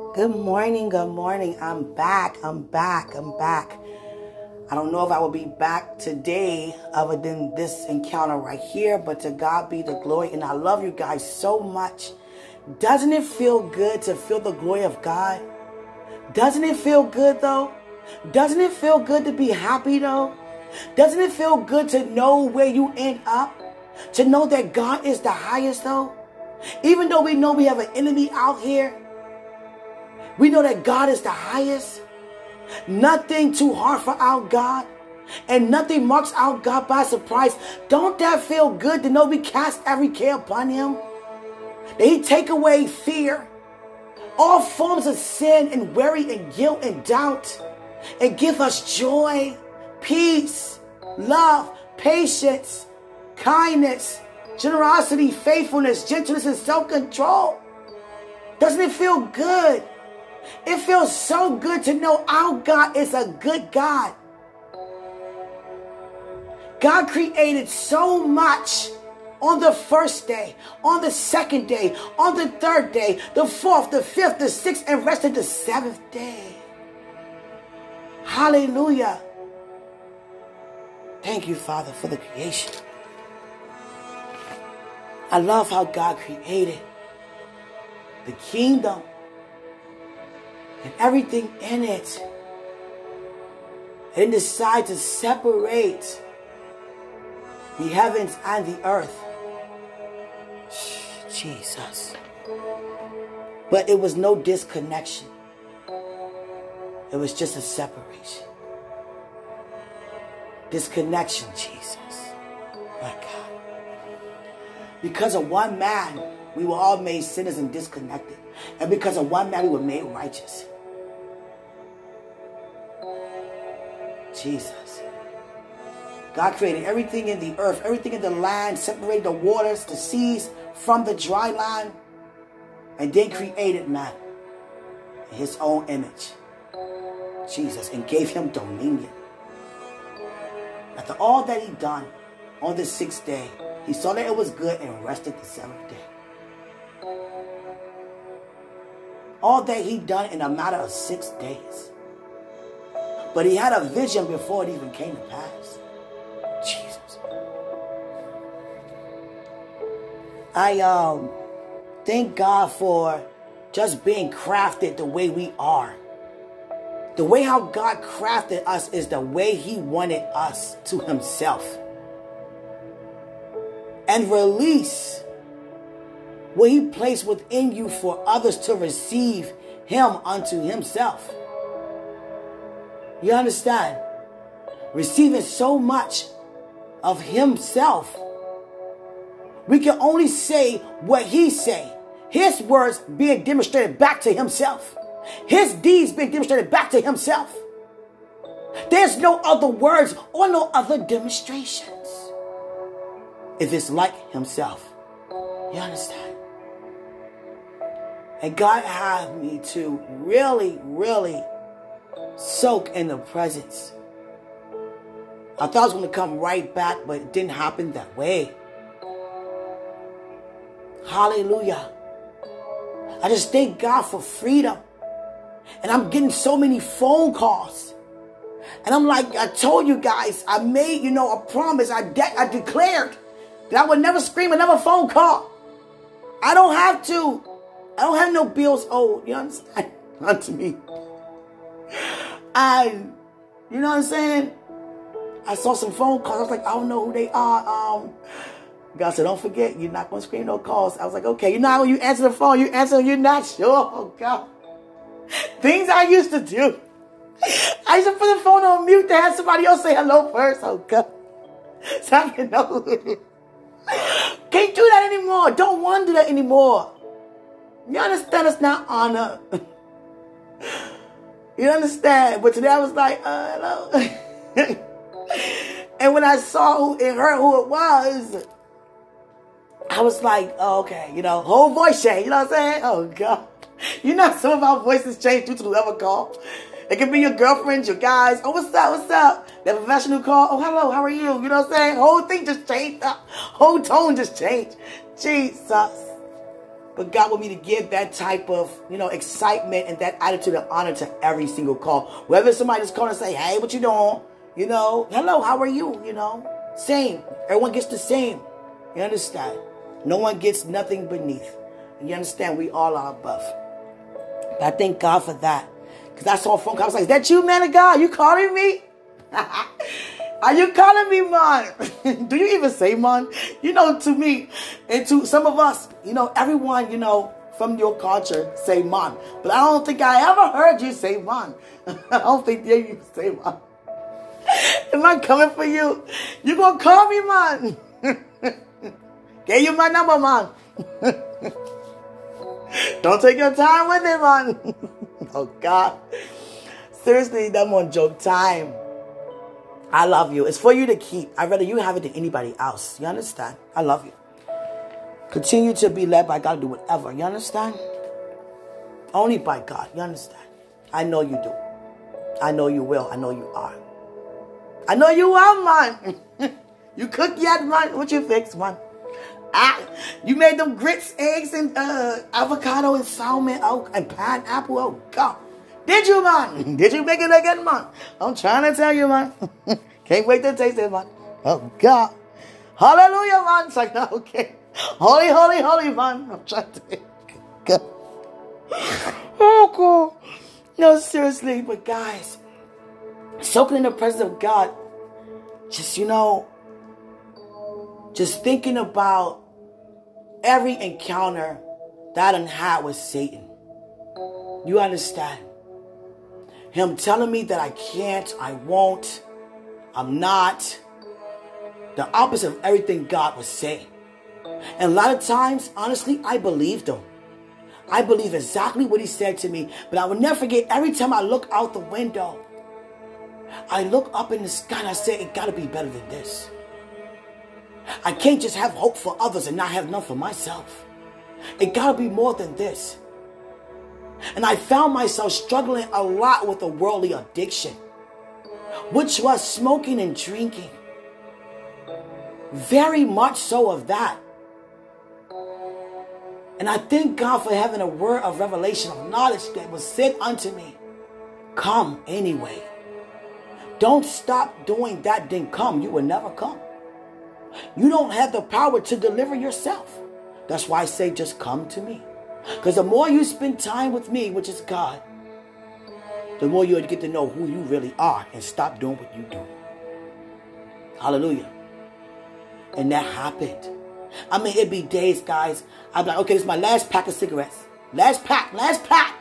Good morning, good morning. I'm back, I'm back, I'm back. I don't know if I will be back today other than this encounter right here, but to God be the glory. And I love you guys so much. Doesn't it feel good to feel the glory of God? Doesn't it feel good though? Doesn't it feel good to be happy though? Doesn't it feel good to know where you end up? To know that God is the highest though? Even though we know we have an enemy out here, we know that God is the highest. Nothing too hard for our God. And nothing marks our God by surprise. Don't that feel good to know we cast every care upon him? That he take away fear, all forms of sin and worry and guilt and doubt, and give us joy, peace, love, patience, kindness, generosity, faithfulness, gentleness, and self control. Doesn't it feel good? It feels so good to know our God is a good God. God created so much on the first day, on the second day, on the third day, the fourth, the fifth, the sixth, and rested the seventh day. Hallelujah. Thank you, Father, for the creation. I love how God created the kingdom and everything in it. And decide to separate the heavens and the earth. Jesus. But it was no disconnection. It was just a separation. Disconnection, Jesus. My God. Because of one man, we were all made sinners and disconnected. And because of one man, we were made righteous. Jesus. God created everything in the earth, everything in the land, separated the waters, the seas from the dry land, and then created man in his own image. Jesus, and gave him dominion. After all that He'd done on the sixth day, he saw that it was good and rested the seventh day. All that he done in a matter of six days. But he had a vision before it even came to pass. Jesus. I um thank God for just being crafted the way we are. The way how God crafted us is the way he wanted us to himself. And release what he placed within you for others to receive him unto himself. You understand? Receiving so much of himself. We can only say what he say. His words being demonstrated back to himself. His deeds being demonstrated back to himself. There's no other words or no other demonstrations. If it's like himself. You understand? And God had me to really, really soak in the presence. I thought I was going to come right back, but it didn't happen that way. Hallelujah. I just thank God for freedom. And I'm getting so many phone calls. And I'm like, I told you guys, I made, you know, a promise. I, de- I declared that I would never scream another phone call. I don't have to. I don't have no bills owed. You understand? Unto me. I, you know what I'm saying? I saw some phone calls. I was like, I don't know who they are. Um, God said, don't forget, you're not going to scream no calls. I was like, okay, you know when you answer the phone, you answer, you're not sure. Oh, God. Things I used to do. I used to put the phone on mute to have somebody else say hello first. Oh, God. So I can know. Can't do that anymore. Don't want to do that anymore. You understand? It's not honor. You understand? But today I was like, uh, hello. and when I saw who and heard who it was, I was like, oh, okay, you know, whole voice change. You know what I'm saying? Oh God. You know some of our voices change due to whoever call. It can be your girlfriends, your guys. Oh, what's up? What's up? The professional call. Oh, hello. How are you? You know what I'm saying? Whole thing just changed. Whole tone just changed. Jesus. But God want me to give that type of, you know, excitement and that attitude of honor to every single call. Whether somebody just calling and say, hey, what you doing? You know, hello, how are you? You know, same. Everyone gets the same. You understand? No one gets nothing beneath. You understand? We all are above. But I thank God for that. Because I saw a phone call. I was like, is that you, man of God? You calling me? Are you calling me man? Do you even say man? You know, to me and to some of us, you know, everyone, you know, from your culture say man. But I don't think I ever heard you say man. I don't think they you say man. Am I coming for you? You gonna call me man? Get you my number, man. don't take your time with it, man. oh God. Seriously, that one joke time. I love you. It's for you to keep. I'd rather you have it than anybody else. You understand? I love you. Continue to be led by God. to Do whatever. You understand? Only by God. You understand? I know you do. I know you will. I know you are. I know you are, man. you cook yet, man? What you fix, man? Ah, you made them grits, eggs, and uh, avocado and salmon, oh, and pineapple. Oh God. Did you, man? Did you make it again, man? I'm trying to tell you, man. Can't wait to taste it, man. Oh, God. Hallelujah, man. It's like, okay. Holy, holy, holy, man. I'm trying to. God. Oh, God. No, seriously, but guys, soaking in the presence of God, just, you know, just thinking about every encounter that I had with Satan. You understand? Him telling me that I can't, I won't, I'm not. The opposite of everything God was saying. And a lot of times, honestly, I believed him. I believe exactly what he said to me. But I will never forget every time I look out the window, I look up in the sky and I say, it gotta be better than this. I can't just have hope for others and not have none for myself. It gotta be more than this. And I found myself struggling a lot with a worldly addiction, which was smoking and drinking. Very much so of that. And I thank God for having a word of revelation, of knowledge that was said unto me. Come anyway. Don't stop doing that, then come. You will never come. You don't have the power to deliver yourself. That's why I say, just come to me. Because the more you spend time with me, which is God, the more you'll get to know who you really are and stop doing what you do. Hallelujah. And that happened. I mean, it'd be days, guys. I'm like, okay, this is my last pack of cigarettes. Last pack, last pack.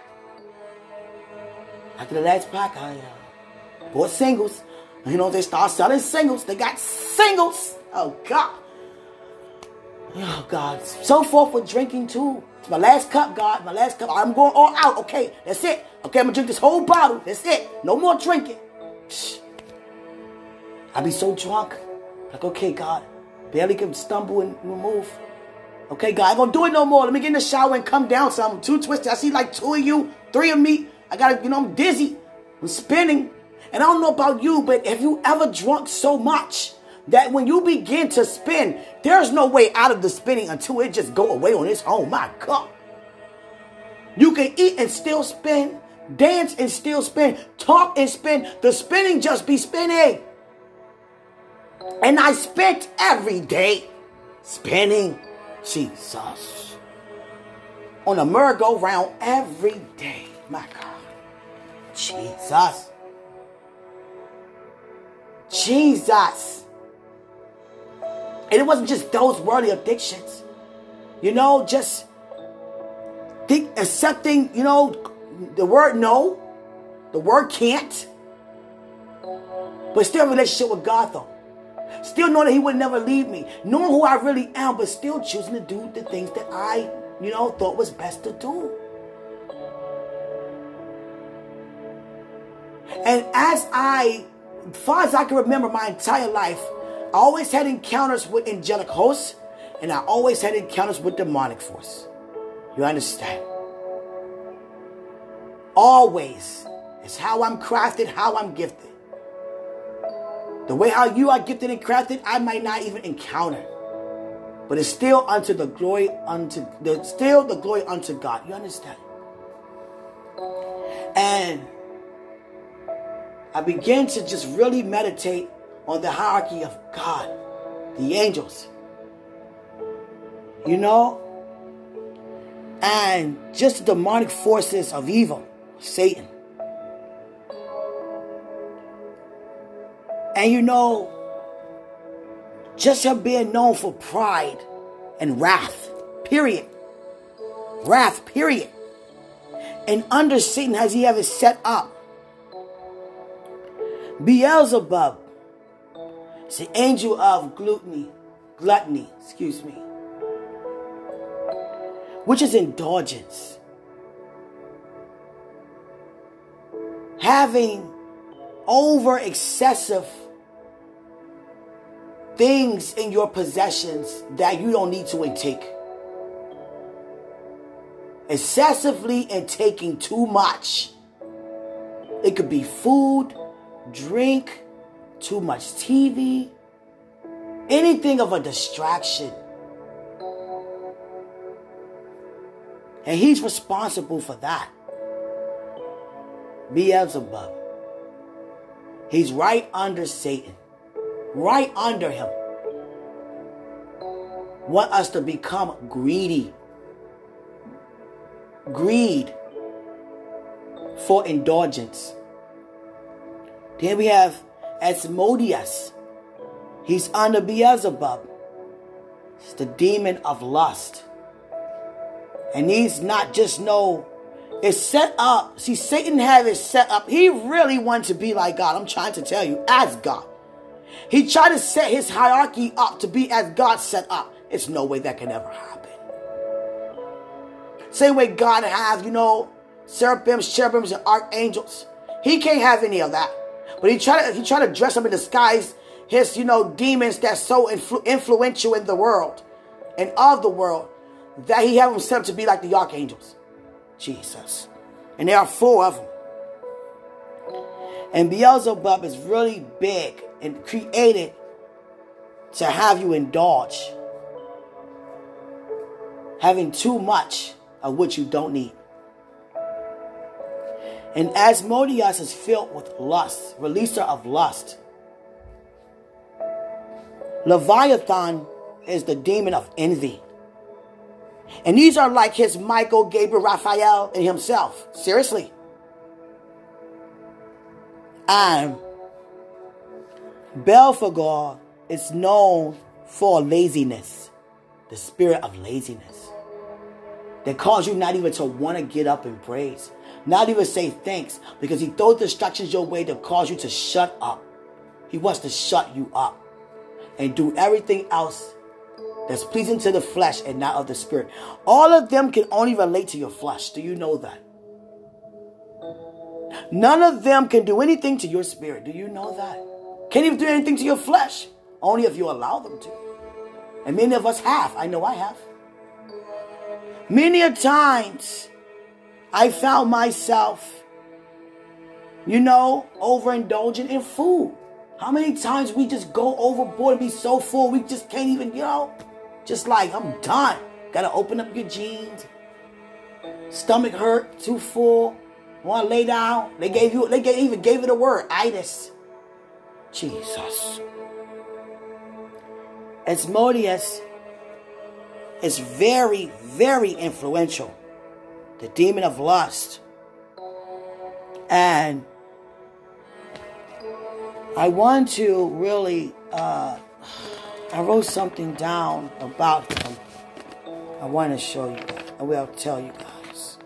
After the last pack, I uh, bought singles. You know, they start selling singles. They got singles. Oh, God. Oh, God. So forth with drinking, too. It's my last cup, God. My last cup. I'm going all out. Okay, that's it. Okay, I'm to drink this whole bottle. That's it. No more drinking. I'd be so drunk. Like, okay, God. Barely can stumble and move. Okay, God, I gonna do it no more. Let me get in the shower and come down. So I'm too twisted. I see like two of you, three of me. I gotta, you know, I'm dizzy. I'm spinning. And I don't know about you, but have you ever drunk so much that when you begin to spin, there's no way out of the spinning until it just go away on its own. My God. You can eat and still spin, dance and still spin, talk and spin. The spinning just be spinning. And I spent every day spinning Jesus on a merry-go-round every day. My God. Jesus. Jesus. And it wasn't just those worldly addictions. You know, just think, accepting, you know, the word no, the word can't, but still relationship with God though. Still knowing that He would never leave me, knowing who I really am, but still choosing to do the things that I, you know, thought was best to do. And as I, far as I can remember my entire life, I always had encounters with angelic hosts, and I always had encounters with demonic force. You understand? Always. It's how I'm crafted, how I'm gifted. The way how you are gifted and crafted, I might not even encounter. But it's still unto the glory unto the still the glory unto God. You understand? And I began to just really meditate on the hierarchy of God, the angels. You know? And just the demonic forces of evil, Satan. And you know, just him being known for pride and wrath, period. Wrath, period. And under Satan has he ever set up Beelzebub, it's the angel of gluttony, gluttony, excuse me, which is indulgence. Having over excessive things in your possessions that you don't need to intake. Excessively and taking too much. It could be food, drink, too much TV, anything of a distraction. And he's responsible for that. Beelzebub. He's right under Satan. Right under him. Want us to become greedy. Greed for indulgence. Then we have Asmodeus. He's under Beelzebub. It's the demon of lust. And he's not just no, it's set up. See, Satan have it set up. He really wants to be like God. I'm trying to tell you, as God. He tried to set his hierarchy up to be as God set up. It's no way that can ever happen. Same way God has, you know, seraphims, cherubims, and archangels. He can't have any of that. But he tried to he tried to dress up in disguise his you know demons that's so influ- influential in the world and of the world that he have himself to be like the archangels. Jesus, and there are four of them. And Beelzebub is really big and created to have you indulge, having too much of what you don't need. And Asmodeus is filled with lust, releaser of lust. Leviathan is the demon of envy. And these are like his Michael, Gabriel, Raphael, and himself. Seriously. And Belphegor is known for laziness, the spirit of laziness. That cause you not even to want to get up and praise. Not even say thanks because he throws distractions your way to cause you to shut up. He wants to shut you up and do everything else that's pleasing to the flesh and not of the spirit. All of them can only relate to your flesh. Do you know that? None of them can do anything to your spirit. Do you know that? Can't even do anything to your flesh. Only if you allow them to. And many of us have. I know I have. Many a times I found myself, you know, overindulging in food. How many times we just go overboard and be so full we just can't even, you know, just like I'm done. Gotta open up your jeans. Stomach hurt, too full. Want to lay down? They gave you. They gave, even gave it a word, itis. Jesus. Asmodeus is very, very influential the demon of lust. And I want to really, uh, I wrote something down about him. I want to show you, I will tell you guys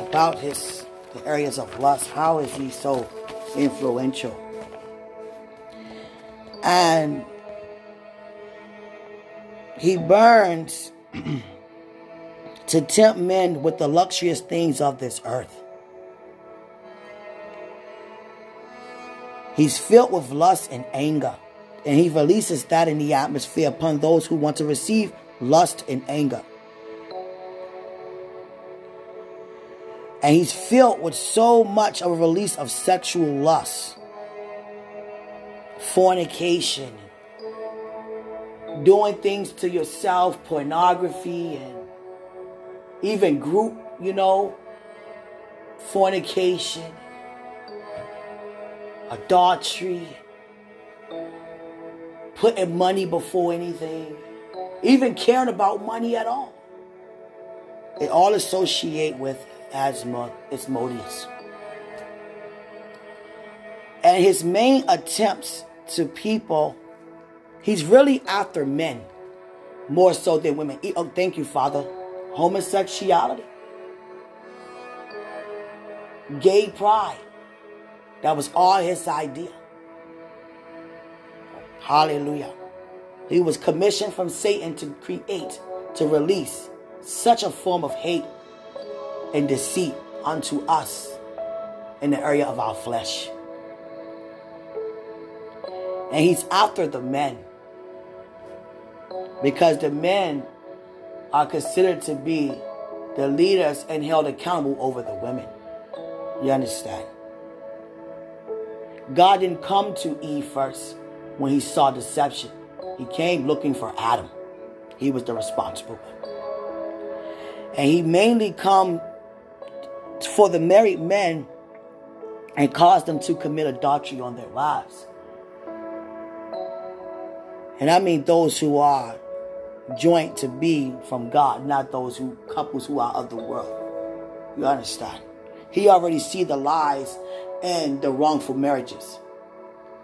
about his the areas of lust. How is he so influential? And he burns to tempt men with the luxurious things of this earth. He's filled with lust and anger, and he releases that in the atmosphere upon those who want to receive lust and anger. And he's filled with so much of a release of sexual lust, fornication, doing things to yourself, pornography, and even group, you know, fornication, adultery, putting money before anything, even caring about money at all. They all associate with asthma, Asmodeus. And his main attempts to people, he's really after men more so than women. Oh, thank you, Father. Homosexuality, gay pride. That was all his idea. Hallelujah. He was commissioned from Satan to create, to release such a form of hate and deceit unto us in the area of our flesh. And he's after the men. Because the men are considered to be the leaders and held accountable over the women. You understand? God didn't come to Eve first when he saw deception. He came looking for Adam. He was the responsible one. And he mainly come for the married men and caused them to commit adultery on their wives. And I mean those who are joint to be from God, not those who couples who are of the world. You understand? He already see the lies and the wrongful marriages.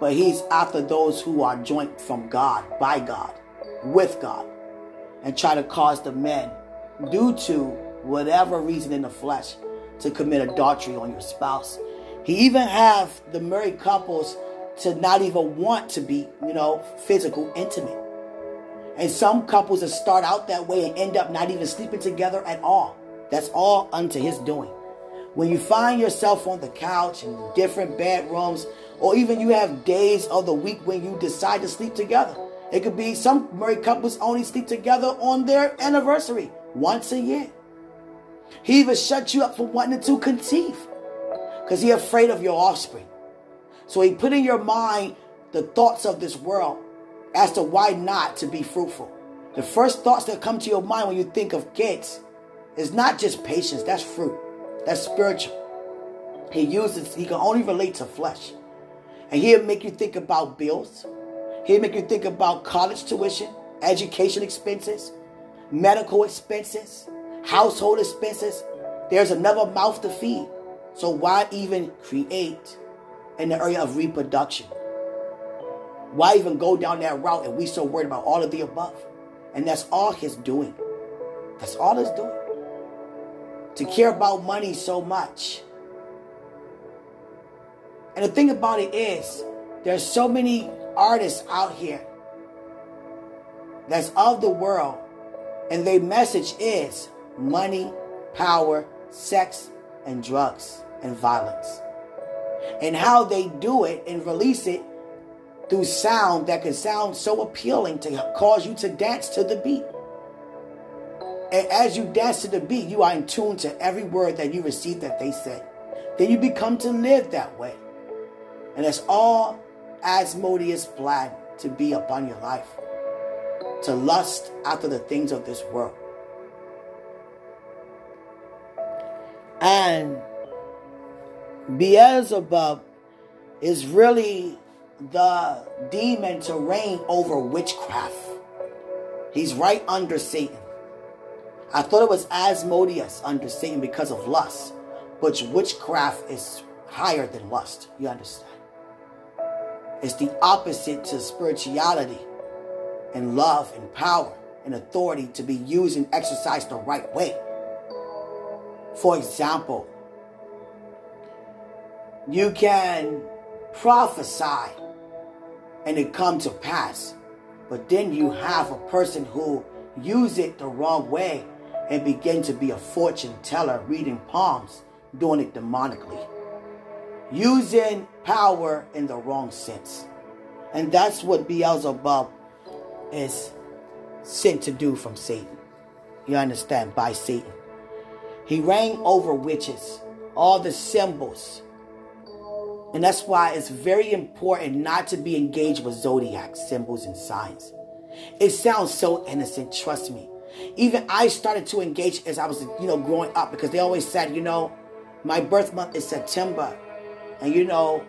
But he's after those who are joint from God, by God, with God, and try to cause the men, due to whatever reason in the flesh, to commit adultery on your spouse. He even have the married couples to not even want to be, you know, physical intimate. And some couples that start out that way and end up not even sleeping together at all. That's all unto his doing. When you find yourself on the couch in different bedrooms, or even you have days of the week when you decide to sleep together. It could be some married couples only sleep together on their anniversary once a year. He even shut you up for wanting to conceive because he afraid of your offspring. So he put in your mind the thoughts of this world as to why not to be fruitful. The first thoughts that come to your mind when you think of kids is not just patience, that's fruit. That's spiritual. He uses, he can only relate to flesh. And he'll make you think about bills. He'll make you think about college tuition, education expenses, medical expenses, household expenses. There's another mouth to feed. So why even create in the area of reproduction? Why even go down that route and we so worried about all of the above? And that's all he's doing. That's all he's doing. To care about money so much and the thing about it is, there's so many artists out here that's of the world, and their message is money, power, sex, and drugs and violence. And how they do it and release it through sound that can sound so appealing to cause you to dance to the beat. And as you dance to the beat, you are in tune to every word that you receive that they say. Then you become to live that way. And that's all Asmodeus plan to be upon your life. To lust after the things of this world. And Beelzebub is really the demon to reign over witchcraft. He's right under Satan. I thought it was Asmodeus under Satan because of lust, but witchcraft is higher than lust. You understand? It's the opposite to spirituality and love and power and authority to be used and exercised the right way. For example, you can prophesy and it come to pass, but then you have a person who use it the wrong way and begin to be a fortune teller reading palms, doing it demonically using power in the wrong sense. And that's what Beelzebub is sent to do from Satan. You understand? By Satan. He reigned over witches, all the symbols. And that's why it's very important not to be engaged with zodiac symbols and signs. It sounds so innocent, trust me. Even I started to engage as I was, you know, growing up because they always said, you know, my birth month is September. And, you know,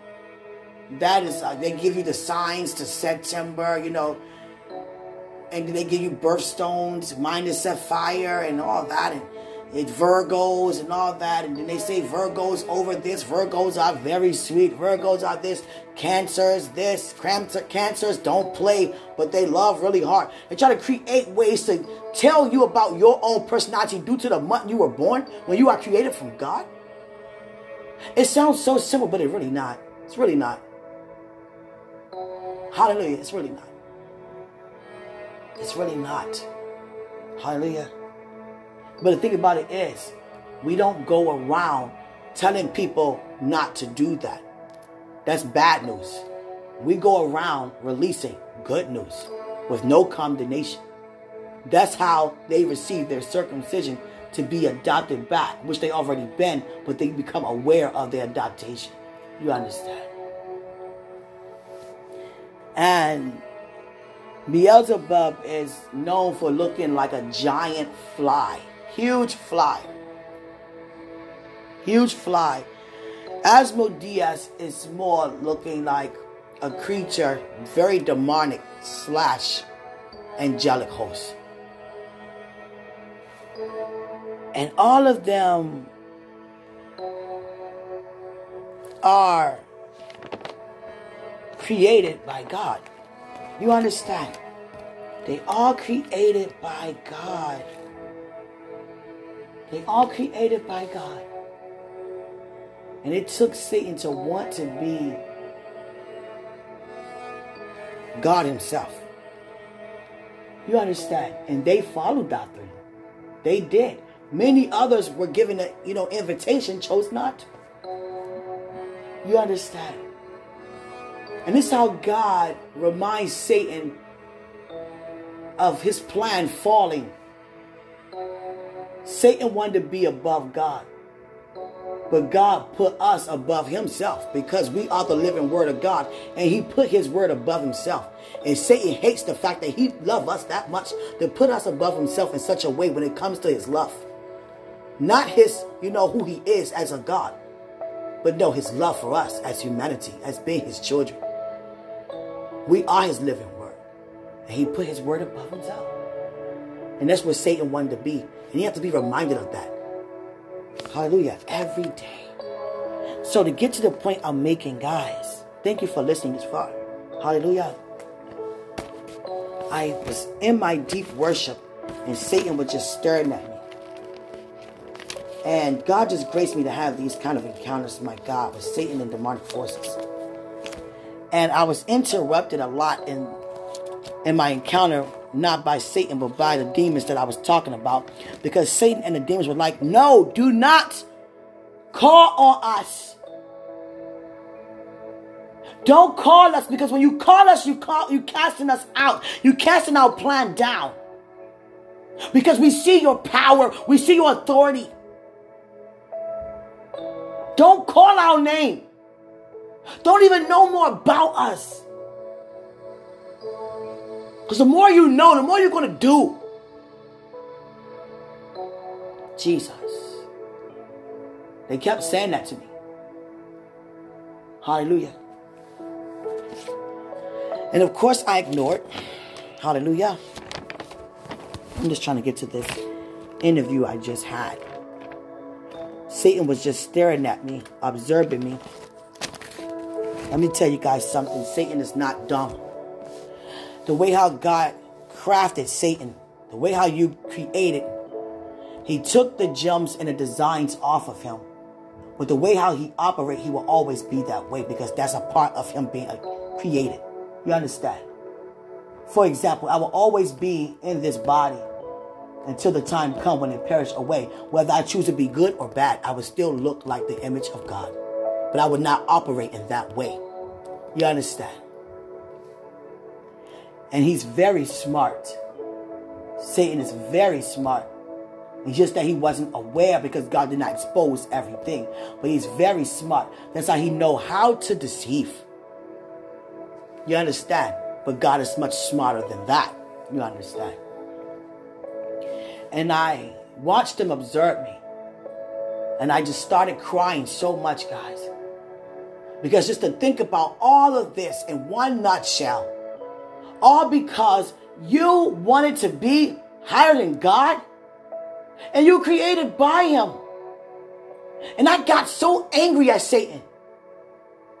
that is, uh, they give you the signs to September, you know, and they give you birthstones. Mine is sapphire and all that. And it's Virgos and all that. And then they say Virgos over this. Virgos are very sweet. Virgos are this. Cancers, this. Cancer, cancers don't play, but they love really hard. They try to create ways to tell you about your own personality due to the month you were born when you are created from God. It sounds so simple, but it's really not. It's really not. Hallelujah. It's really not. It's really not. Hallelujah. But the thing about it is, we don't go around telling people not to do that. That's bad news. We go around releasing good news with no condemnation. That's how they receive their circumcision to be adopted back, which they already been, but they become aware of their adoption. You understand? And Beelzebub is known for looking like a giant fly, huge fly, huge fly. Asmodeus is more looking like a creature, very demonic slash angelic host. And all of them are created by God. You understand? They all created by God. They all created by God. And it took Satan to want to be God himself. You understand? And they followed doctrine. They did. Many others were given a you know invitation, chose not to. You understand? And this is how God reminds Satan of his plan falling. Satan wanted to be above God. But God put us above himself because we are the living word of God. And he put his word above himself. And Satan hates the fact that he loved us that much to put us above himself in such a way when it comes to his love. Not his, you know, who he is as a God. But no, his love for us as humanity, as being his children. We are his living word. And he put his word above himself. And that's what Satan wanted to be. And you have to be reminded of that. Hallelujah. Every day. So to get to the point I'm making, guys, thank you for listening this far. Hallelujah. I was in my deep worship and Satan was just staring at me. And God just graced me to have these kind of encounters, with my God, with Satan and demonic forces. And I was interrupted a lot in in my encounter, not by Satan, but by the demons that I was talking about. Because Satan and the demons were like, no, do not call on us. Don't call us because when you call us, you call you casting us out. You casting our plan down. Because we see your power, we see your authority. Don't call our name. Don't even know more about us. Because the more you know, the more you're going to do. Jesus. They kept saying that to me. Hallelujah. And of course, I ignored. Hallelujah. I'm just trying to get to this interview I just had. Satan was just staring at me, observing me. Let me tell you guys something Satan is not dumb. The way how God crafted Satan, the way how you created, he took the gems and the designs off of him. But the way how he operate, he will always be that way because that's a part of him being created. You understand? For example, I will always be in this body until the time come when it perish away. Whether I choose to be good or bad, I will still look like the image of God. But I would not operate in that way. You understand? And he's very smart. Satan is very smart. It's just that he wasn't aware because God did not expose everything. But he's very smart. That's how he know how to deceive. You understand? But God is much smarter than that. You understand? And I watched him observe me. And I just started crying so much, guys. Because just to think about all of this in one nutshell, all because you wanted to be higher than God and you created by Him. And I got so angry at Satan.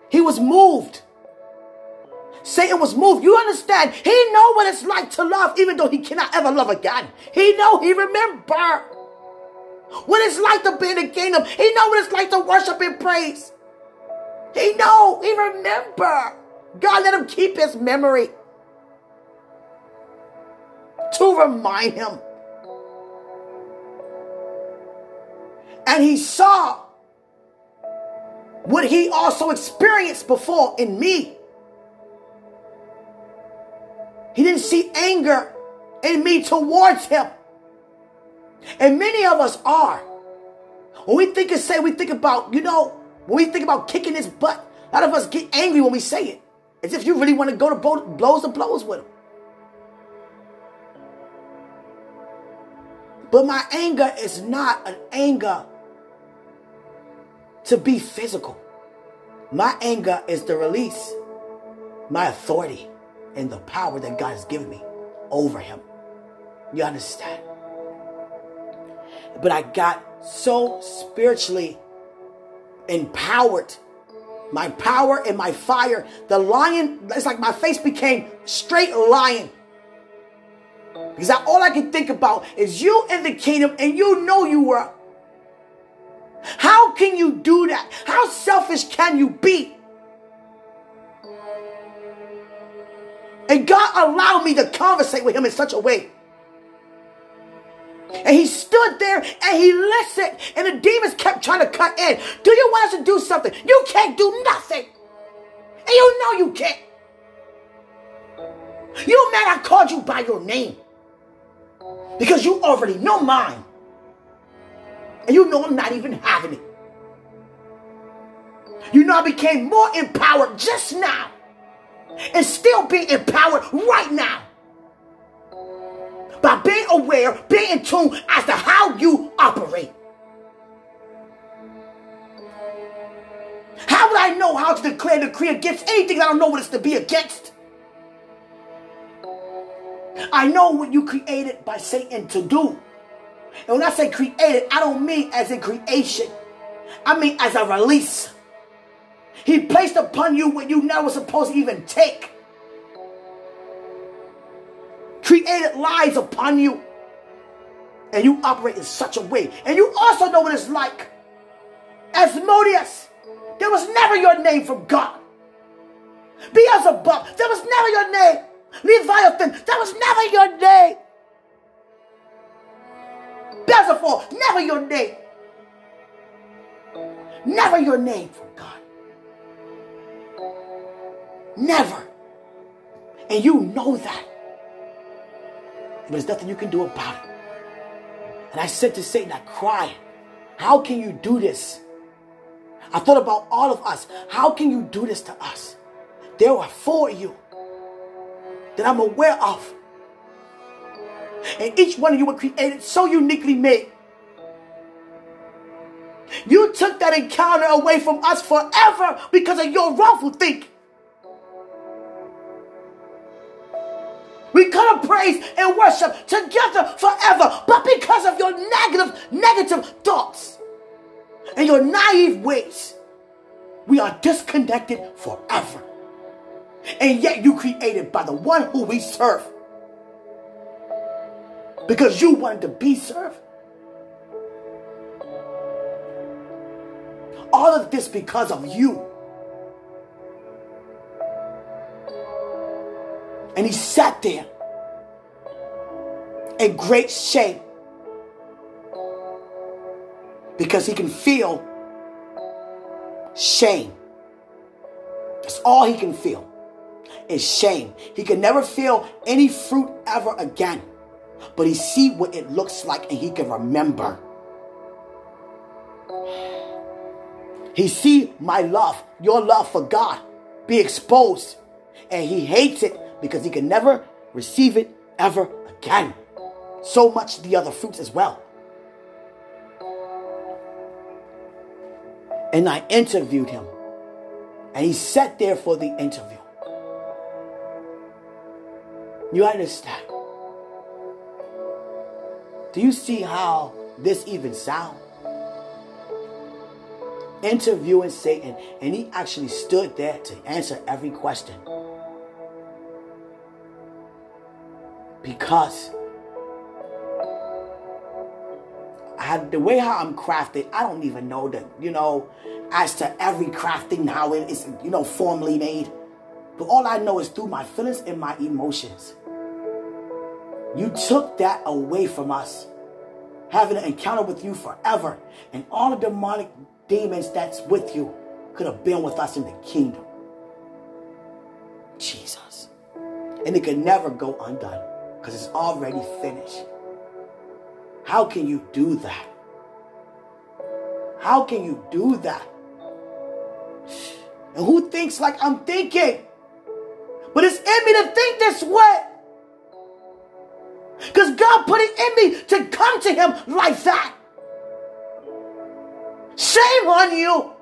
He was moved. Satan was moved. You understand? He know what it's like to love, even though he cannot ever love again. He know. He remember what it's like to be in the kingdom. He know what it's like to worship and praise. He know. He remember. God let him keep his memory to remind him. And he saw what he also experienced before in me. He didn't see anger in me towards him. And many of us are. When we think and say, we think about, you know, when we think about kicking his butt, a lot of us get angry when we say it. As if you really want to go to blows and blows with him. But my anger is not an anger to be physical. My anger is to release my authority and the power that God has given me over him. You understand? But I got so spiritually empowered. My power and my fire. The lion, it's like my face became straight lion. Because all I can think about is you in the kingdom and you know you were. How can you do that? How selfish can you be? And God allowed me to conversate with him in such a way. And he stood there and he listened. And the demons kept trying to cut in. Do you want us to do something? You can't do nothing. And you know you can't. You man, I called you by your name. Because you already know mine. And you know I'm not even having it. You know I became more empowered just now. And still being empowered right now. By being aware, being in tune as to how you operate. How would I know how to declare decree against anything I don't know what it's to be against? I know what you created by Satan to do. And when I say created, I don't mean as in creation. I mean as a release. He placed upon you what you never supposed to even take. Created lies upon you. And you operate in such a way. And you also know what it's like. Asmodeus, there was never your name from God. Beelzebub, there was never your name. Leviathan, that was never your name. Beelzebub, never your name. Never your name God. Never. And you know that. But there's nothing you can do about it. And I said to Satan, I cried, How can you do this? I thought about all of us. How can you do this to us? There are four of you that I'm aware of. And each one of you were created so uniquely made. You took that encounter away from us forever because of your wrongful thinking. We could have praised and worship together forever, but because of your negative, negative thoughts and your naive ways, we are disconnected forever. And yet you created by the one who we serve. Because you wanted to be served. All of this because of you. And he sat there in great shame because he can feel shame. That's all he can feel is shame. He can never feel any fruit ever again. But he see what it looks like and he can remember. He see my love, your love for God be exposed. And he hates it because he can never receive it ever again. So much the other fruits as well. And I interviewed him. And he sat there for the interview. You understand? Do you see how this even sounds? Interviewing Satan, and he actually stood there to answer every question. Because I, have the way how I'm crafted, I don't even know that, you know, as to every crafting, how it is, you know, formally made. But all I know is through my feelings and my emotions. You took that away from us. Having an encounter with you forever. And all the demonic demons that's with you could have been with us in the kingdom. Jesus. And it could never go undone because it's already finished. How can you do that? How can you do that? And who thinks like I'm thinking? But it's in me to think this way. Because God put it in me to come to Him like that. Shame on you.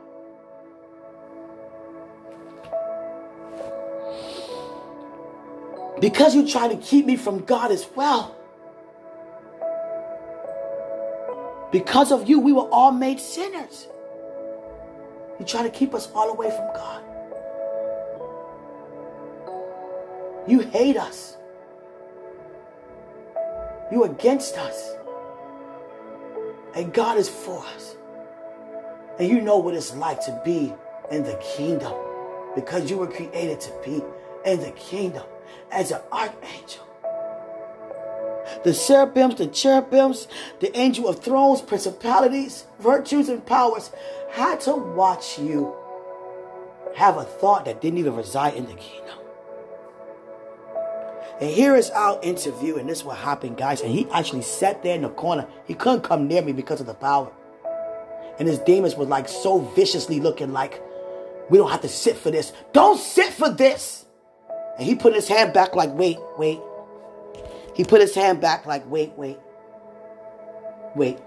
Because you try to keep me from God as well. Because of you, we were all made sinners. You try to keep us all away from God. You hate us. You against us. And God is for us. And you know what it's like to be in the kingdom because you were created to be in the kingdom as an archangel. The cherubims, the cherubims, the angel of thrones, principalities, virtues, and powers had to watch you have a thought that didn't even reside in the kingdom. And here is our interview, and this what happened, guys. And he actually sat there in the corner. He couldn't come near me because of the power. And his demons was like so viciously looking like, we don't have to sit for this. Don't sit for this. And he put his hand back like, wait, wait. He put his hand back like, wait, wait. Wait.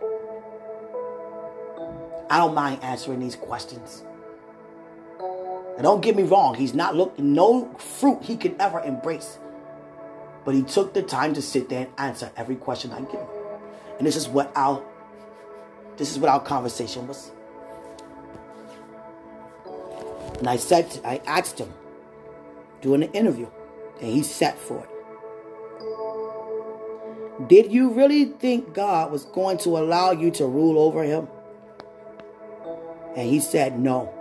I don't mind answering these questions. And don't get me wrong, he's not looking no fruit he could ever embrace. But he took the time to sit there and answer every question I give him. And this is what our this is what our conversation was. And I said, I asked him during the interview, and he sat for it. Did you really think God was going to allow you to rule over him? And he said, No.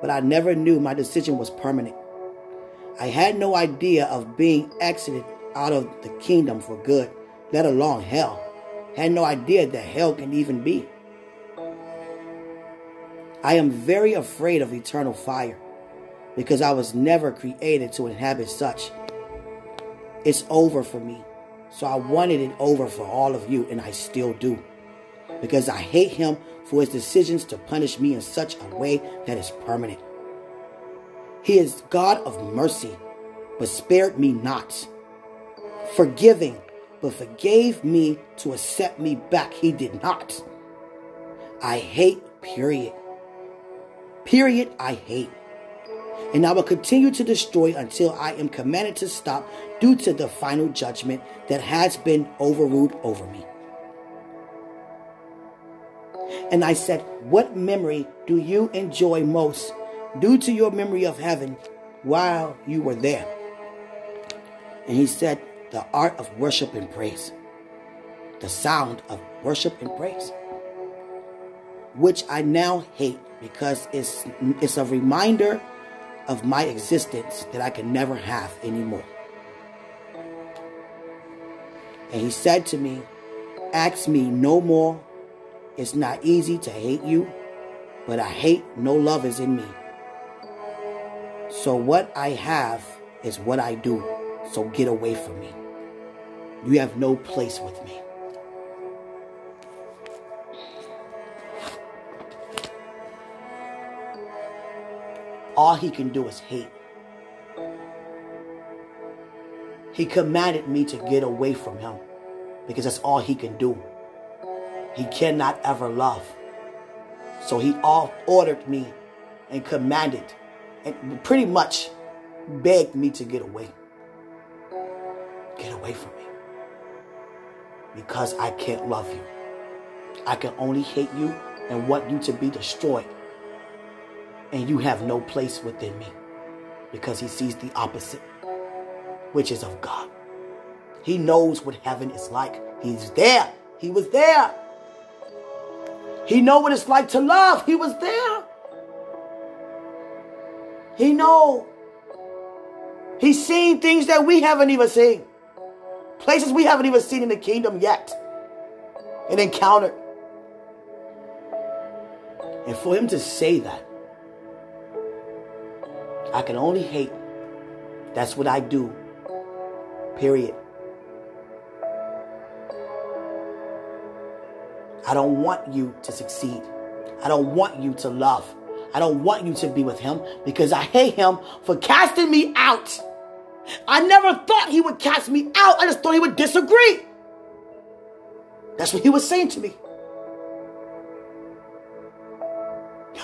But I never knew my decision was permanent. I had no idea of being exited out of the kingdom for good, let alone hell. Had no idea that hell can even be. I am very afraid of eternal fire because I was never created to inhabit such. It's over for me. So I wanted it over for all of you, and I still do. Because I hate him for his decisions to punish me in such a way that is permanent. He is God of mercy, but spared me not. Forgiving, but forgave me to accept me back. He did not. I hate, period. Period, I hate. And I will continue to destroy until I am commanded to stop due to the final judgment that has been overruled over me. And I said, What memory do you enjoy most due to your memory of heaven while you were there? And he said, The art of worship and praise. The sound of worship and praise. Which I now hate because it's, it's a reminder of my existence that I can never have anymore. And he said to me, Ask me no more. It's not easy to hate you, but I hate no love is in me. So what I have is what I do. So get away from me. You have no place with me. all he can do is hate. He commanded me to get away from him because that's all he can do. He cannot ever love. So he all ordered me and commanded and pretty much begged me to get away. Get away from me. Because I can't love you. I can only hate you and want you to be destroyed. And you have no place within me. Because he sees the opposite, which is of God. He knows what heaven is like. He's there. He was there. He know what it's like to love. He was there. He know. He's seen things that we haven't even seen. Places we haven't even seen in the kingdom yet. And encountered. And for him to say that, I can only hate. That's what I do. Period. I don't want you to succeed. I don't want you to love. I don't want you to be with him because I hate him for casting me out. I never thought he would cast me out. I just thought he would disagree. That's what he was saying to me.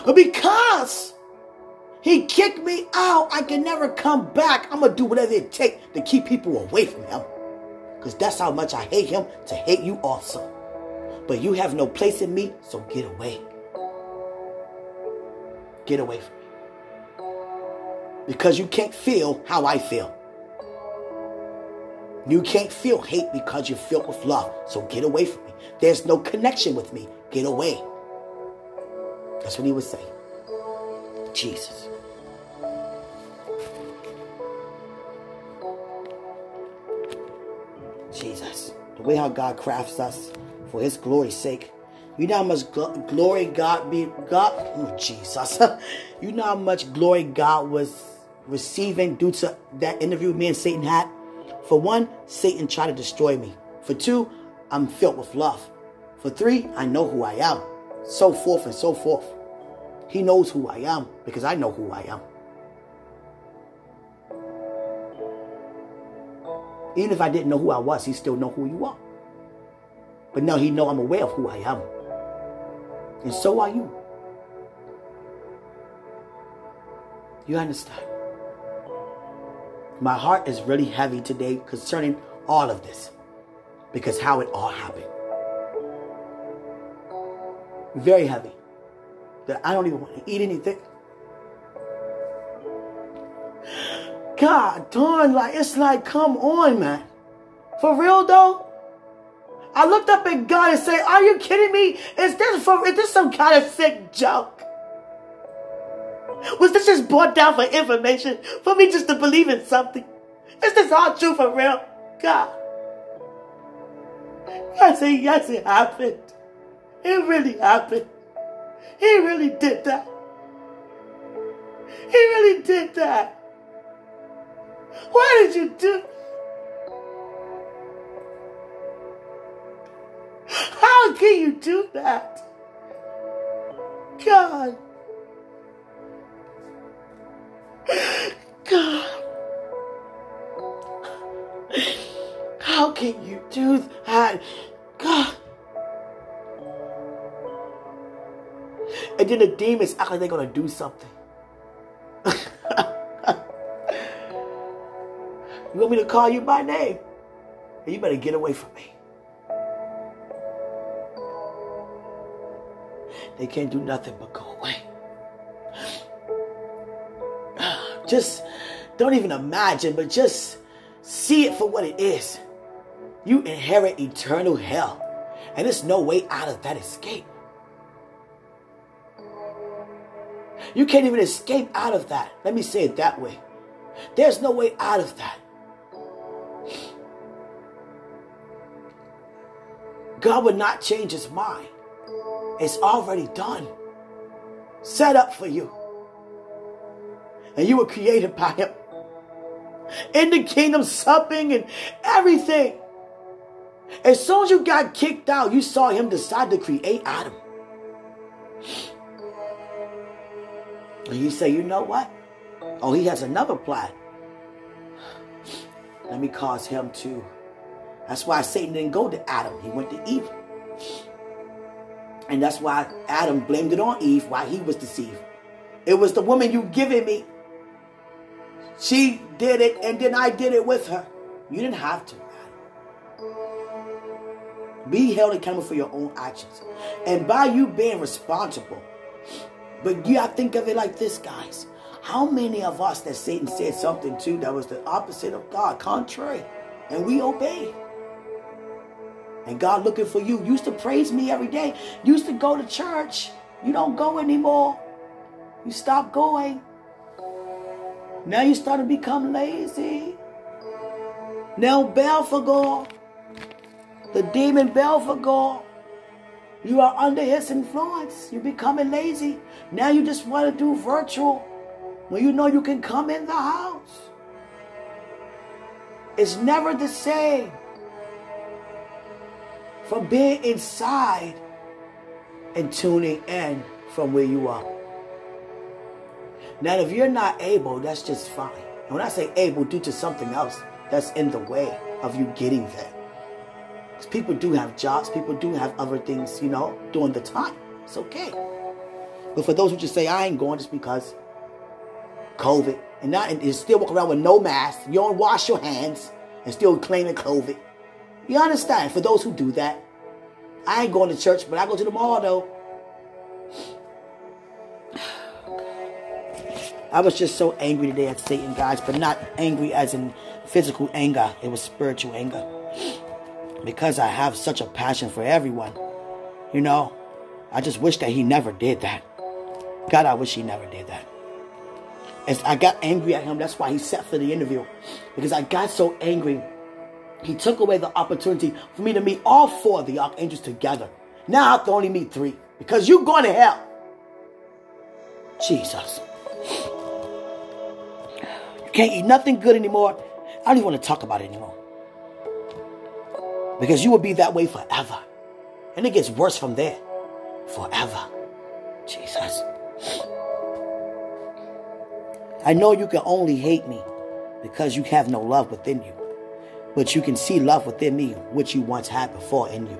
But because he kicked me out, I can never come back. I'm going to do whatever it takes to keep people away from him. Because that's how much I hate him to hate you also. But you have no place in me, so get away. Get away from me. Because you can't feel how I feel. You can't feel hate because you're filled with love. So get away from me. There's no connection with me. Get away. That's what he was saying. Jesus. Jesus. The way how God crafts us for his glory's sake. You know how much gl- glory God be God oh Jesus. you know how much glory God was receiving due to that interview me and Satan had? For one, Satan tried to destroy me. For two, I'm filled with love. For three, I know who I am. So forth and so forth. He knows who I am because I know who I am. Even if I didn't know who I was, he still know who you are. But now he know I'm aware of who I am. And so are you. You understand? My heart is really heavy today concerning all of this. Because how it all happened. Very heavy. That I don't even want to eat anything. God darn, like it's like, come on, man. For real though? I looked up at God and said, Are you kidding me? Is this for is this some kind of sick joke? Was this just brought down for information for me just to believe in something? Is this all true for real? God. I say, yes, it happened. It really happened. He really did that. He really did that. Why did you do How can you do that? God. God. How can you do that? God. And then the demons act like they're going to do something. you want me to call you by name? You better get away from me. They can't do nothing but go away. Just don't even imagine, but just see it for what it is. You inherit eternal hell, and there's no way out of that escape. You can't even escape out of that. Let me say it that way. There's no way out of that. God would not change his mind. It's already done. Set up for you. And you were created by him. In the kingdom, supping and everything. As soon as you got kicked out, you saw him decide to create Adam. And you say, you know what? Oh, he has another plan. let me cause him to. That's why Satan didn't go to Adam, he went to Eve. And that's why Adam blamed it on Eve why he was deceived. It was the woman you given me. She did it and then I did it with her. You didn't have to. Be held accountable for your own actions. And by you being responsible, but you gotta think of it like this, guys. How many of us that Satan said something to that was the opposite of God, contrary, and we obey? And God looking for you. Used to praise me every day. Used to go to church. You don't go anymore. You stop going. Now you start to become lazy. Now Belphegor, the demon Belphegor, you are under his influence. You're becoming lazy. Now you just want to do virtual when you know you can come in the house. It's never the same from being inside and tuning in from where you are. Now, if you're not able, that's just fine. And when I say able, due to something else that's in the way of you getting there. Because people do have jobs, people do have other things, you know, during the time. It's okay. But for those who just say, I ain't going just because COVID, and not and still walk around with no mask, you don't wash your hands, and still claiming COVID. You understand? For those who do that, I ain't going to church, but I go to the mall though. I was just so angry today at Satan, guys, but not angry as in physical anger. It was spiritual anger. Because I have such a passion for everyone. You know, I just wish that he never did that. God, I wish he never did that. As I got angry at him, that's why he set for the interview. Because I got so angry he took away the opportunity for me to meet all four of the archangels together. Now I have to only meet three because you're going to hell. Jesus. Can't eat nothing good anymore. I don't even want to talk about it anymore. Because you will be that way forever. And it gets worse from there. Forever. Jesus. I know you can only hate me because you have no love within you. But you can see love within me, which you once had before in you.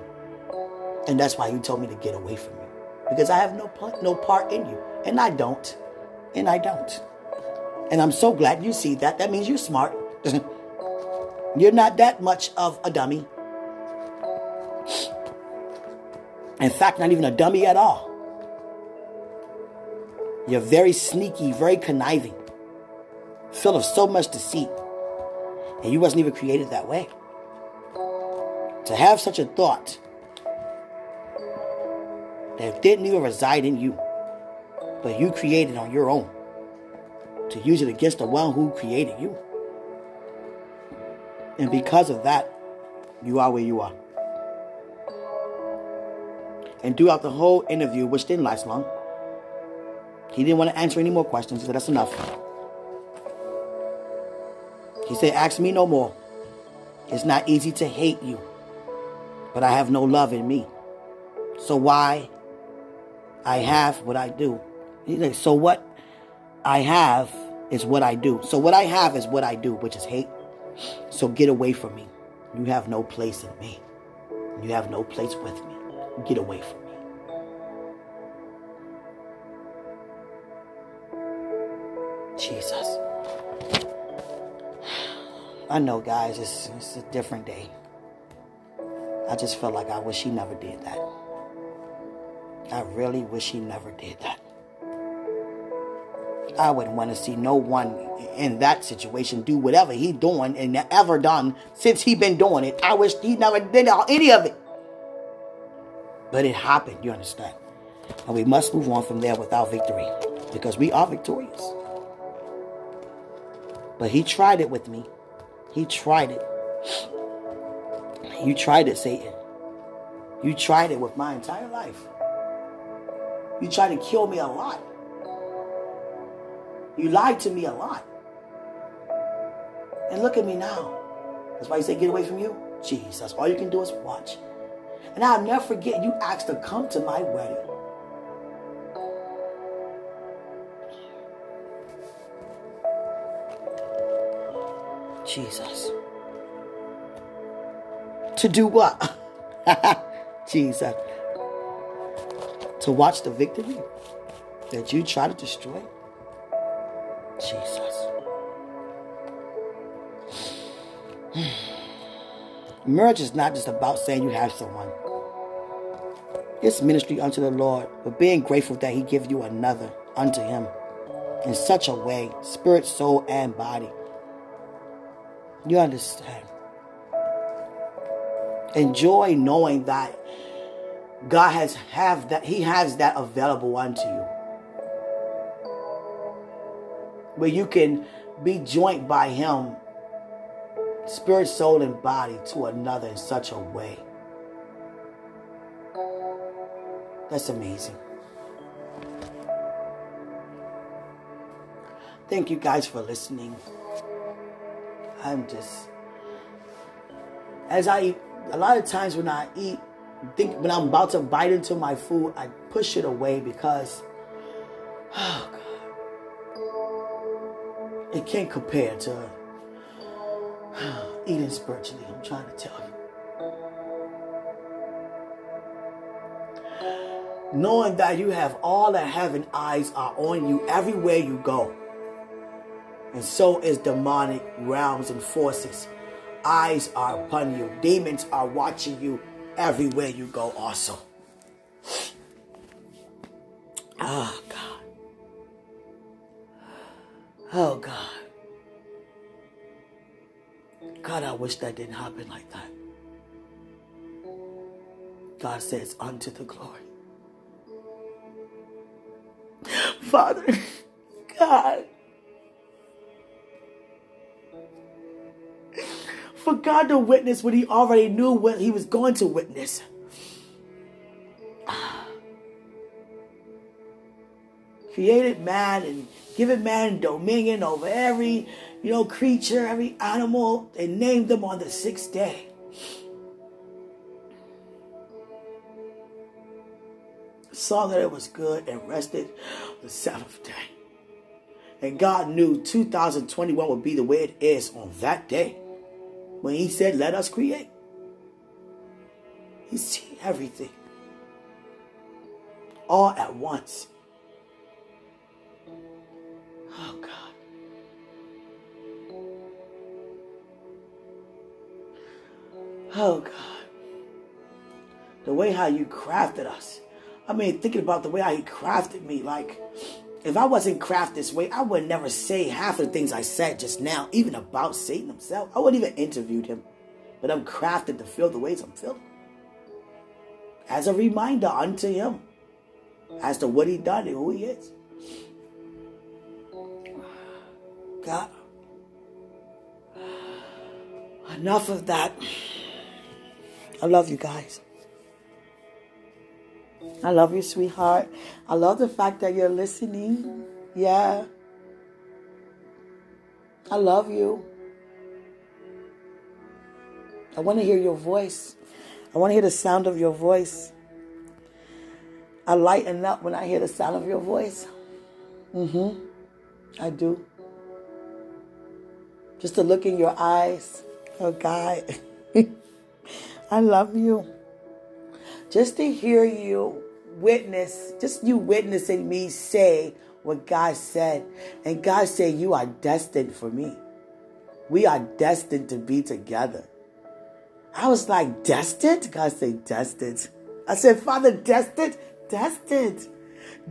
And that's why you told me to get away from you. Because I have no, no part in you. And I don't. And I don't. And I'm so glad you see that. That means you're smart. you're not that much of a dummy. In fact, not even a dummy at all. You're very sneaky, very conniving, full of so much deceit. And you wasn't even created that way. To have such a thought that didn't even reside in you, but you created on your own. To use it against the one who created you. And because of that, you are where you are. And throughout the whole interview, which didn't last long, he didn't want to answer any more questions, so that's enough. He said, Ask me no more. It's not easy to hate you, but I have no love in me. So why I have what I do? Said, so what I have is what I do. So what I have is what I do, which is hate. So get away from me. You have no place in me. You have no place with me. Get away from me. Jesus. I know, guys, it's, it's a different day. I just felt like I wish he never did that. I really wish he never did that. I wouldn't want to see no one in that situation do whatever he doing and ever done since he been doing it. I wish he never did any of it. But it happened, you understand? And we must move on from there without victory because we are victorious. But he tried it with me. He tried it. You tried it, Satan. You tried it with my entire life. You tried to kill me a lot. You lied to me a lot. And look at me now. That's why you say, get away from you. Jesus, all you can do is watch. And I'll never forget you asked to come to my wedding. Jesus. To do what? Jesus. To watch the victory that you try to destroy? Jesus. Marriage is not just about saying you have someone. It's ministry unto the Lord, but being grateful that He give you another unto Him in such a way, spirit, soul, and body. You understand? Enjoy knowing that God has have that He has that available unto you. Where you can be joined by Him, spirit, soul, and body to another in such a way. That's amazing. Thank you guys for listening. I'm just, as I eat, a lot of times when I eat, think when I'm about to bite into my food, I push it away because, oh God, it can't compare to eating spiritually. I'm trying to tell you. knowing that you have all the heaven eyes are on you everywhere you go. And so is demonic realms and forces. Eyes are upon you. Demons are watching you everywhere you go also. Oh God. Oh God. God, I wish that didn't happen like that. God says, unto the glory. Father, God, for God to witness what he already knew what he was going to witness. Created man and given man dominion over every, you know, creature, every animal, and named them on the sixth day. saw that it was good and rested the seventh day. And God knew 2021 would be the way it is on that day when He said, Let us create. He see everything all at once. Oh, God. Oh, God. The way how you crafted us I mean, thinking about the way how he crafted me, like, if I wasn't crafted this way, I would never say half of the things I said just now, even about Satan himself. I wouldn't even interviewed him. But I'm crafted to feel the ways I'm feeling. As a reminder unto him as to what he done and who he is. God. Enough of that. I love you guys. I love you, sweetheart. I love the fact that you're listening. Yeah. I love you. I want to hear your voice. I want to hear the sound of your voice. I lighten up when I hear the sound of your voice. Mm-hmm. I do. Just to look in your eyes. Oh God. I love you. Just to hear you witness, just you witnessing me say what God said. And God said, You are destined for me. We are destined to be together. I was like, Destined? God said, Destined. I said, Father, destined? Destined.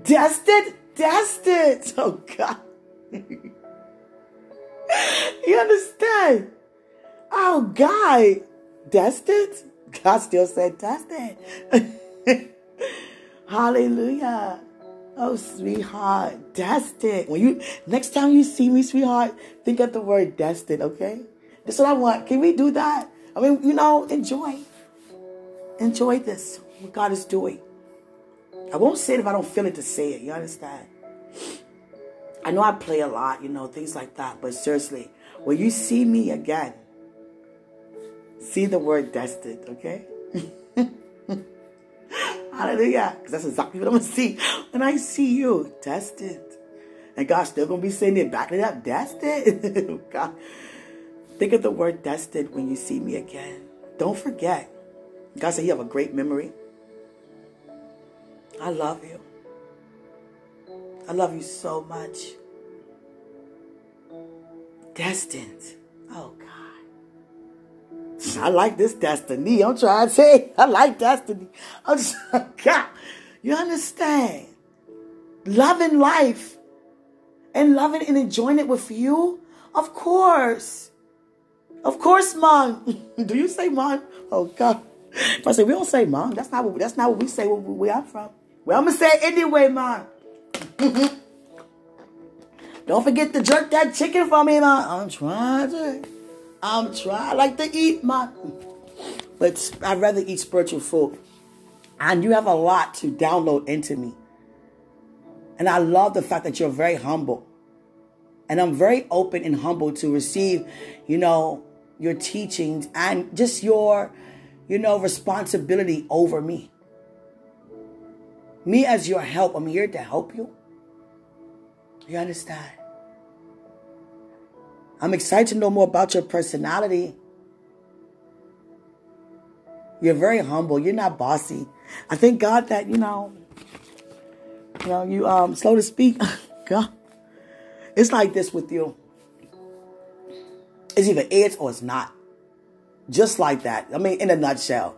Destined? Destined. Oh, God. you understand? Oh, God. Destined? God still said, Destined. Hallelujah. Oh, sweetheart, destined. When you next time you see me, sweetheart, think of the word destined, okay? That's what I want. Can we do that? I mean, you know, enjoy. Enjoy this, what God is doing. I won't say it if I don't feel it to say it. You understand? I know I play a lot, you know, things like that. But seriously, when you see me again, see the word destined, okay? Hallelujah. Because that's exactly what I'm going to see when I see you. Destined. And God's still going to be saying it, backing it up. Destined. God. Think of the word destined when you see me again. Don't forget. God said you have a great memory. I love you. I love you so much. Destined. Oh, God. I like this destiny. I'm trying to say, I like destiny. I'm just, God, you understand? Loving life and loving and enjoying it with you? Of course. Of course, mom. Do you say mom? Oh, God. If I say we don't say mom, that's not what that's not what we say where, I'm from. Well, I'm gonna say it anyway, mom. don't forget to jerk that chicken for me, mom. I'm trying to. I'm trying. I like to eat, mom. But I'd rather eat spiritual food. And you have a lot to download into me. And I love the fact that you're very humble. And I'm very open and humble to receive, you know, your teachings and just your you know, responsibility over me. Me as your help, I'm here to help you. You understand? I'm excited to know more about your personality. You're very humble. You're not bossy. I thank God that, you know, you know, you um slow to speak. God. It's like this with you. It's either is or it's not. Just like that. I mean, in a nutshell,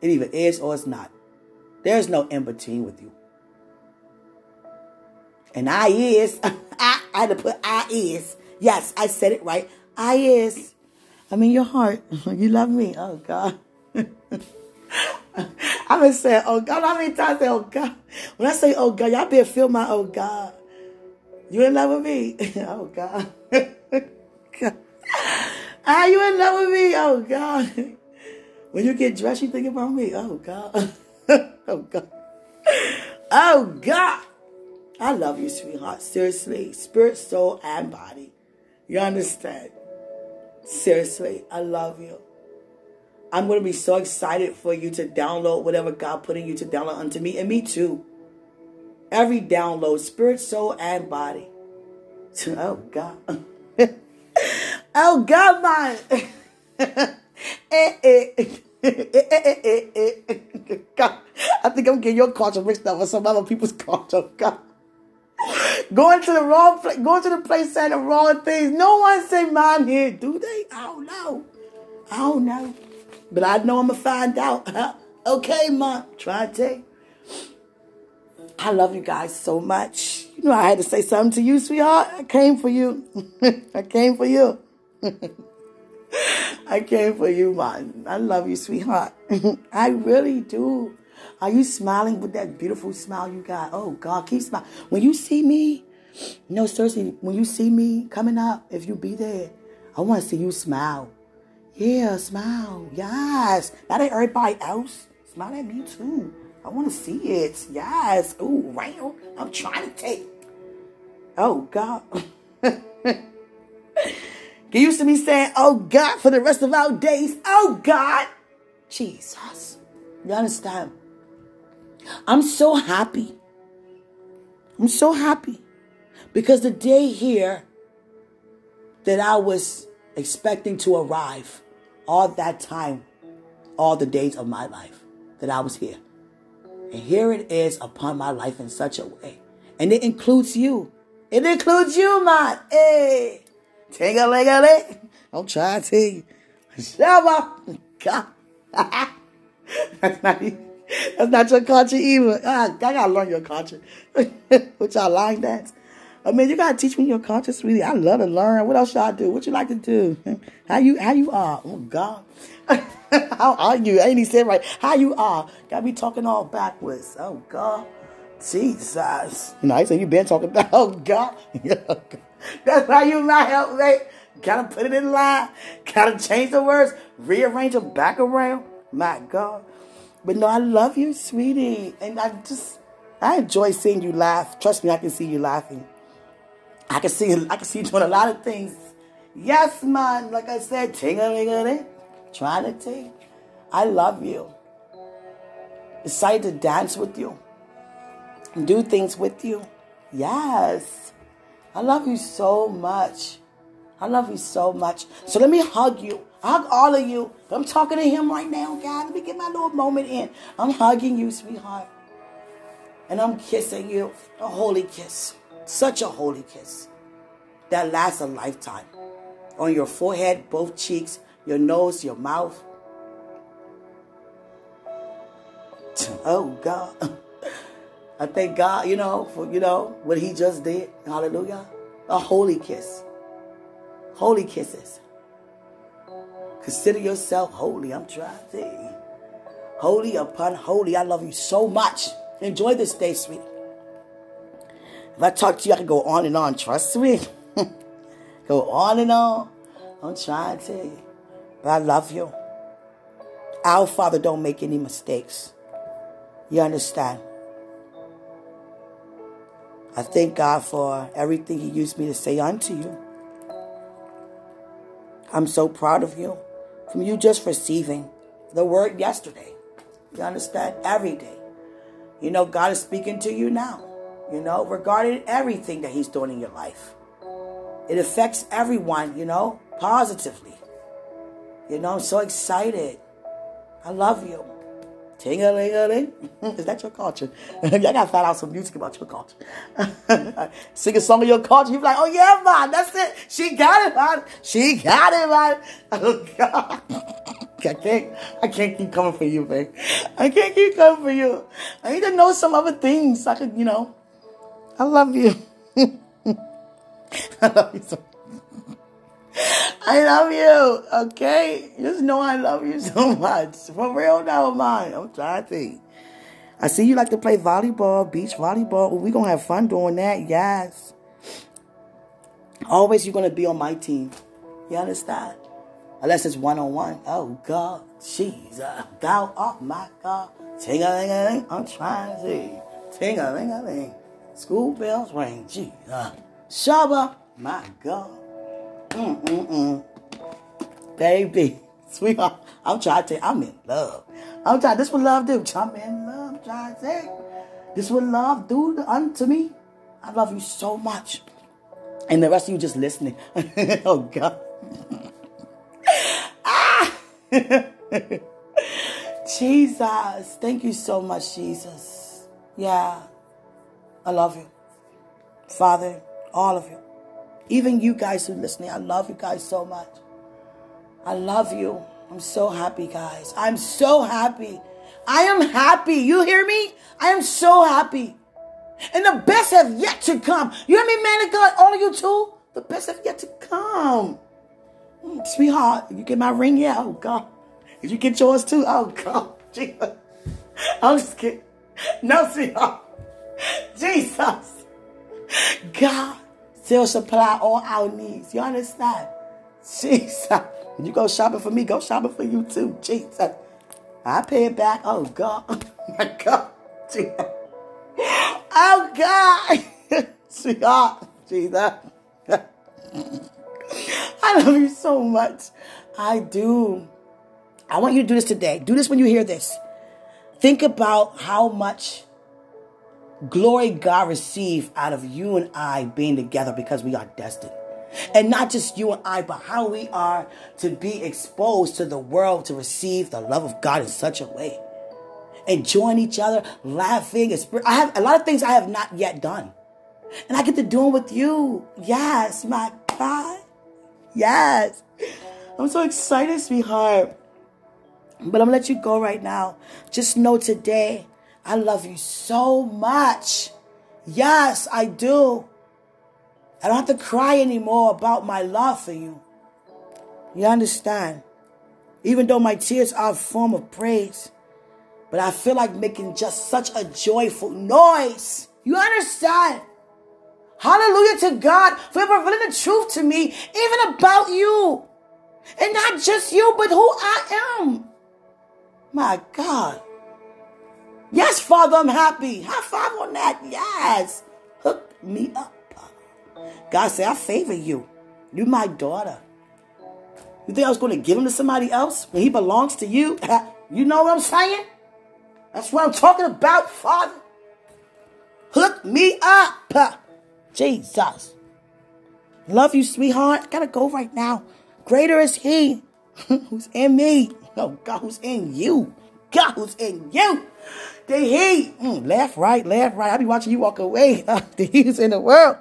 it either is or it's not. There's no in between with you. And I is. I, I had to put I is. Yes, I said it right. I is. I'm in your heart. You love me. Oh, God. I've been saying, oh, God. How many times I say, oh, God? When I say, oh, God, y'all better feel my, oh, God. You in love with me? oh, God. God. Are you in love with me? Oh, God. When you get dressed, you think about me. Oh, God. oh, God. Oh, God. I love you, sweetheart. Seriously. Spirit, soul, and body. You understand? Seriously. I love you. I'm going to be so excited for you to download whatever God put in you to download unto me and me too. Every download, spirit, soul, and body. Oh, God. Oh, God. God, I think I'm getting your culture mixed up with some other people's culture. God. Going to the wrong place, going to the place saying the wrong things. No one say mine here, do they? I don't know. I don't know. But I know I'm going to find out. okay, Mom. Try to. I love you guys so much. You know, I had to say something to you, sweetheart. I came for you. I came for you. I came for you, man. I love you, sweetheart. I really do. Are you smiling with that beautiful smile you got? Oh, God, keep smiling. When you see me, no, seriously, when you see me coming up, if you be there, I want to see you smile. Yeah, smile. Yes. Not at everybody else. Smile at me, too. I want to see it. Yes. Ooh, round. I'm trying to take. Oh, God. Get used to me saying, oh God, for the rest of our days. Oh God. Jesus. You understand? I'm so happy. I'm so happy. Because the day here that I was expecting to arrive, all that time, all the days of my life that I was here. And here it is upon my life in such a way. And it includes you. It includes you, man. Hey. Take a leg of it. I'm trying to tell you. Shabba. God. that's not that's not your culture either. Ah, I gotta learn your culture. Which y'all like that. I mean, you gotta teach me your culture, sweetie. I love to learn. What else I do? What you like to do? How you how you are? Oh God. how are you? I ain't even said right. How you are? Got me talking all backwards. Oh God. Jesus. You know, I said you been talking about oh God. That's why you my helpmate. Gotta put it in line. Gotta change the words. Rearrange them back around. My God. But no, I love you, sweetie. And I just I enjoy seeing you laugh. Trust me, I can see you laughing. I can see I can see you doing a lot of things. Yes, man. Like I said, ting-a-ling-a-ling. Trying to take. I love you. Decided to dance with you. Do things with you. Yes. I love you so much. I love you so much. So let me hug you. Hug all of you. I'm talking to him right now, God. Let me get my little moment in. I'm hugging you, sweetheart. And I'm kissing you. A holy kiss. Such a holy kiss. That lasts a lifetime. On your forehead, both cheeks, your nose, your mouth. Oh God. I thank God, you know, for you know what he just did. Hallelujah. A holy kiss. Holy kisses. Consider yourself holy. I'm trying to. Holy upon holy. I love you so much. Enjoy this day, sweet. If I talk to you, I can go on and on. Trust me. go on and on. I'm trying to. But I love you. Our Father don't make any mistakes. You understand? I thank God for everything He used me to say unto you. I'm so proud of you. From you just receiving the word yesterday. You understand? Every day. You know, God is speaking to you now. You know, regarding everything that He's doing in your life. It affects everyone, you know, positively. You know, I'm so excited. I love you. Ting a ling a ling. Is that your culture? Y'all gotta find out some music about your culture. Sing a song of your culture. You be like, oh yeah, man, that's it. She got it, man. She got it, man. Oh God. I can't, I can't keep coming for you, man. I can't keep coming for you. I need to know some other things. I could, you know. I love you. I love you so I love you, okay? Just know I love you so much. For real now, mine. I'm trying to. I see you like to play volleyball, beach volleyball. we going to have fun doing that, yes. Always you're going to be on my team. You understand? Unless it's one-on-one. Oh, God. Jesus. Thou art oh, my God. Ting-a-ling-a-ling. I'm trying to see. Ting-a-ling-a-ling. School bells ring. Jesus. Shabba. My God. Mm-mm-mm. Baby, sweetheart, I'm trying to tell I'm in love. I'm trying, this what love do. I'm in love, trying to say. This what love do unto me. I love you so much. And the rest of you just listening. oh, God. ah! Jesus. Thank you so much, Jesus. Yeah. I love you. Father, all of you. Even you guys who are listening, I love you guys so much. I love you. I'm so happy, guys. I'm so happy. I am happy. You hear me? I am so happy. And the best have yet to come. You hear me, man of God? All of you too? The best have yet to come. Mm, sweetheart, you get my ring? Yeah. Oh, God. Did you get yours too? Oh, God. Jesus. I'm just kidding. No, sweetheart. Jesus. God still supply all our needs. You understand? Jesus. When you go shopping for me, go shopping for you too. Jesus. I pay it back. Oh God. Oh my God. Jesus. Oh God. Sweetheart. Jesus. I love you so much. I do. I want you to do this today. Do this when you hear this. Think about how much glory God receive out of you and I being together because we are destined. And not just you and I, but how we are to be exposed to the world to receive the love of God in such a way. Enjoying each other, laughing. I have a lot of things I have not yet done. And I get to do them with you. Yes, my God. Yes. I'm so excited, sweetheart. But I'm gonna let you go right now. Just know today I love you so much. Yes, I do. I don't have to cry anymore about my love for you. You understand? Even though my tears are a form of praise, but I feel like making just such a joyful noise. You understand? Hallelujah to God for revealing the truth to me, even about you. And not just you, but who I am. My God. Yes, Father, I'm happy. High five on that. Yes. Hook me up. God said, I favor you. You my daughter. You think I was going to give him to somebody else when he belongs to you? You know what I'm saying? That's what I'm talking about, Father. Hook me up. Jesus. Love you, sweetheart. Gotta go right now. Greater is he. who's in me. Oh, God, who's in you. God, who's in you. The heat. Mm, left, right, left, right. I be watching you walk away. The heat is in the world.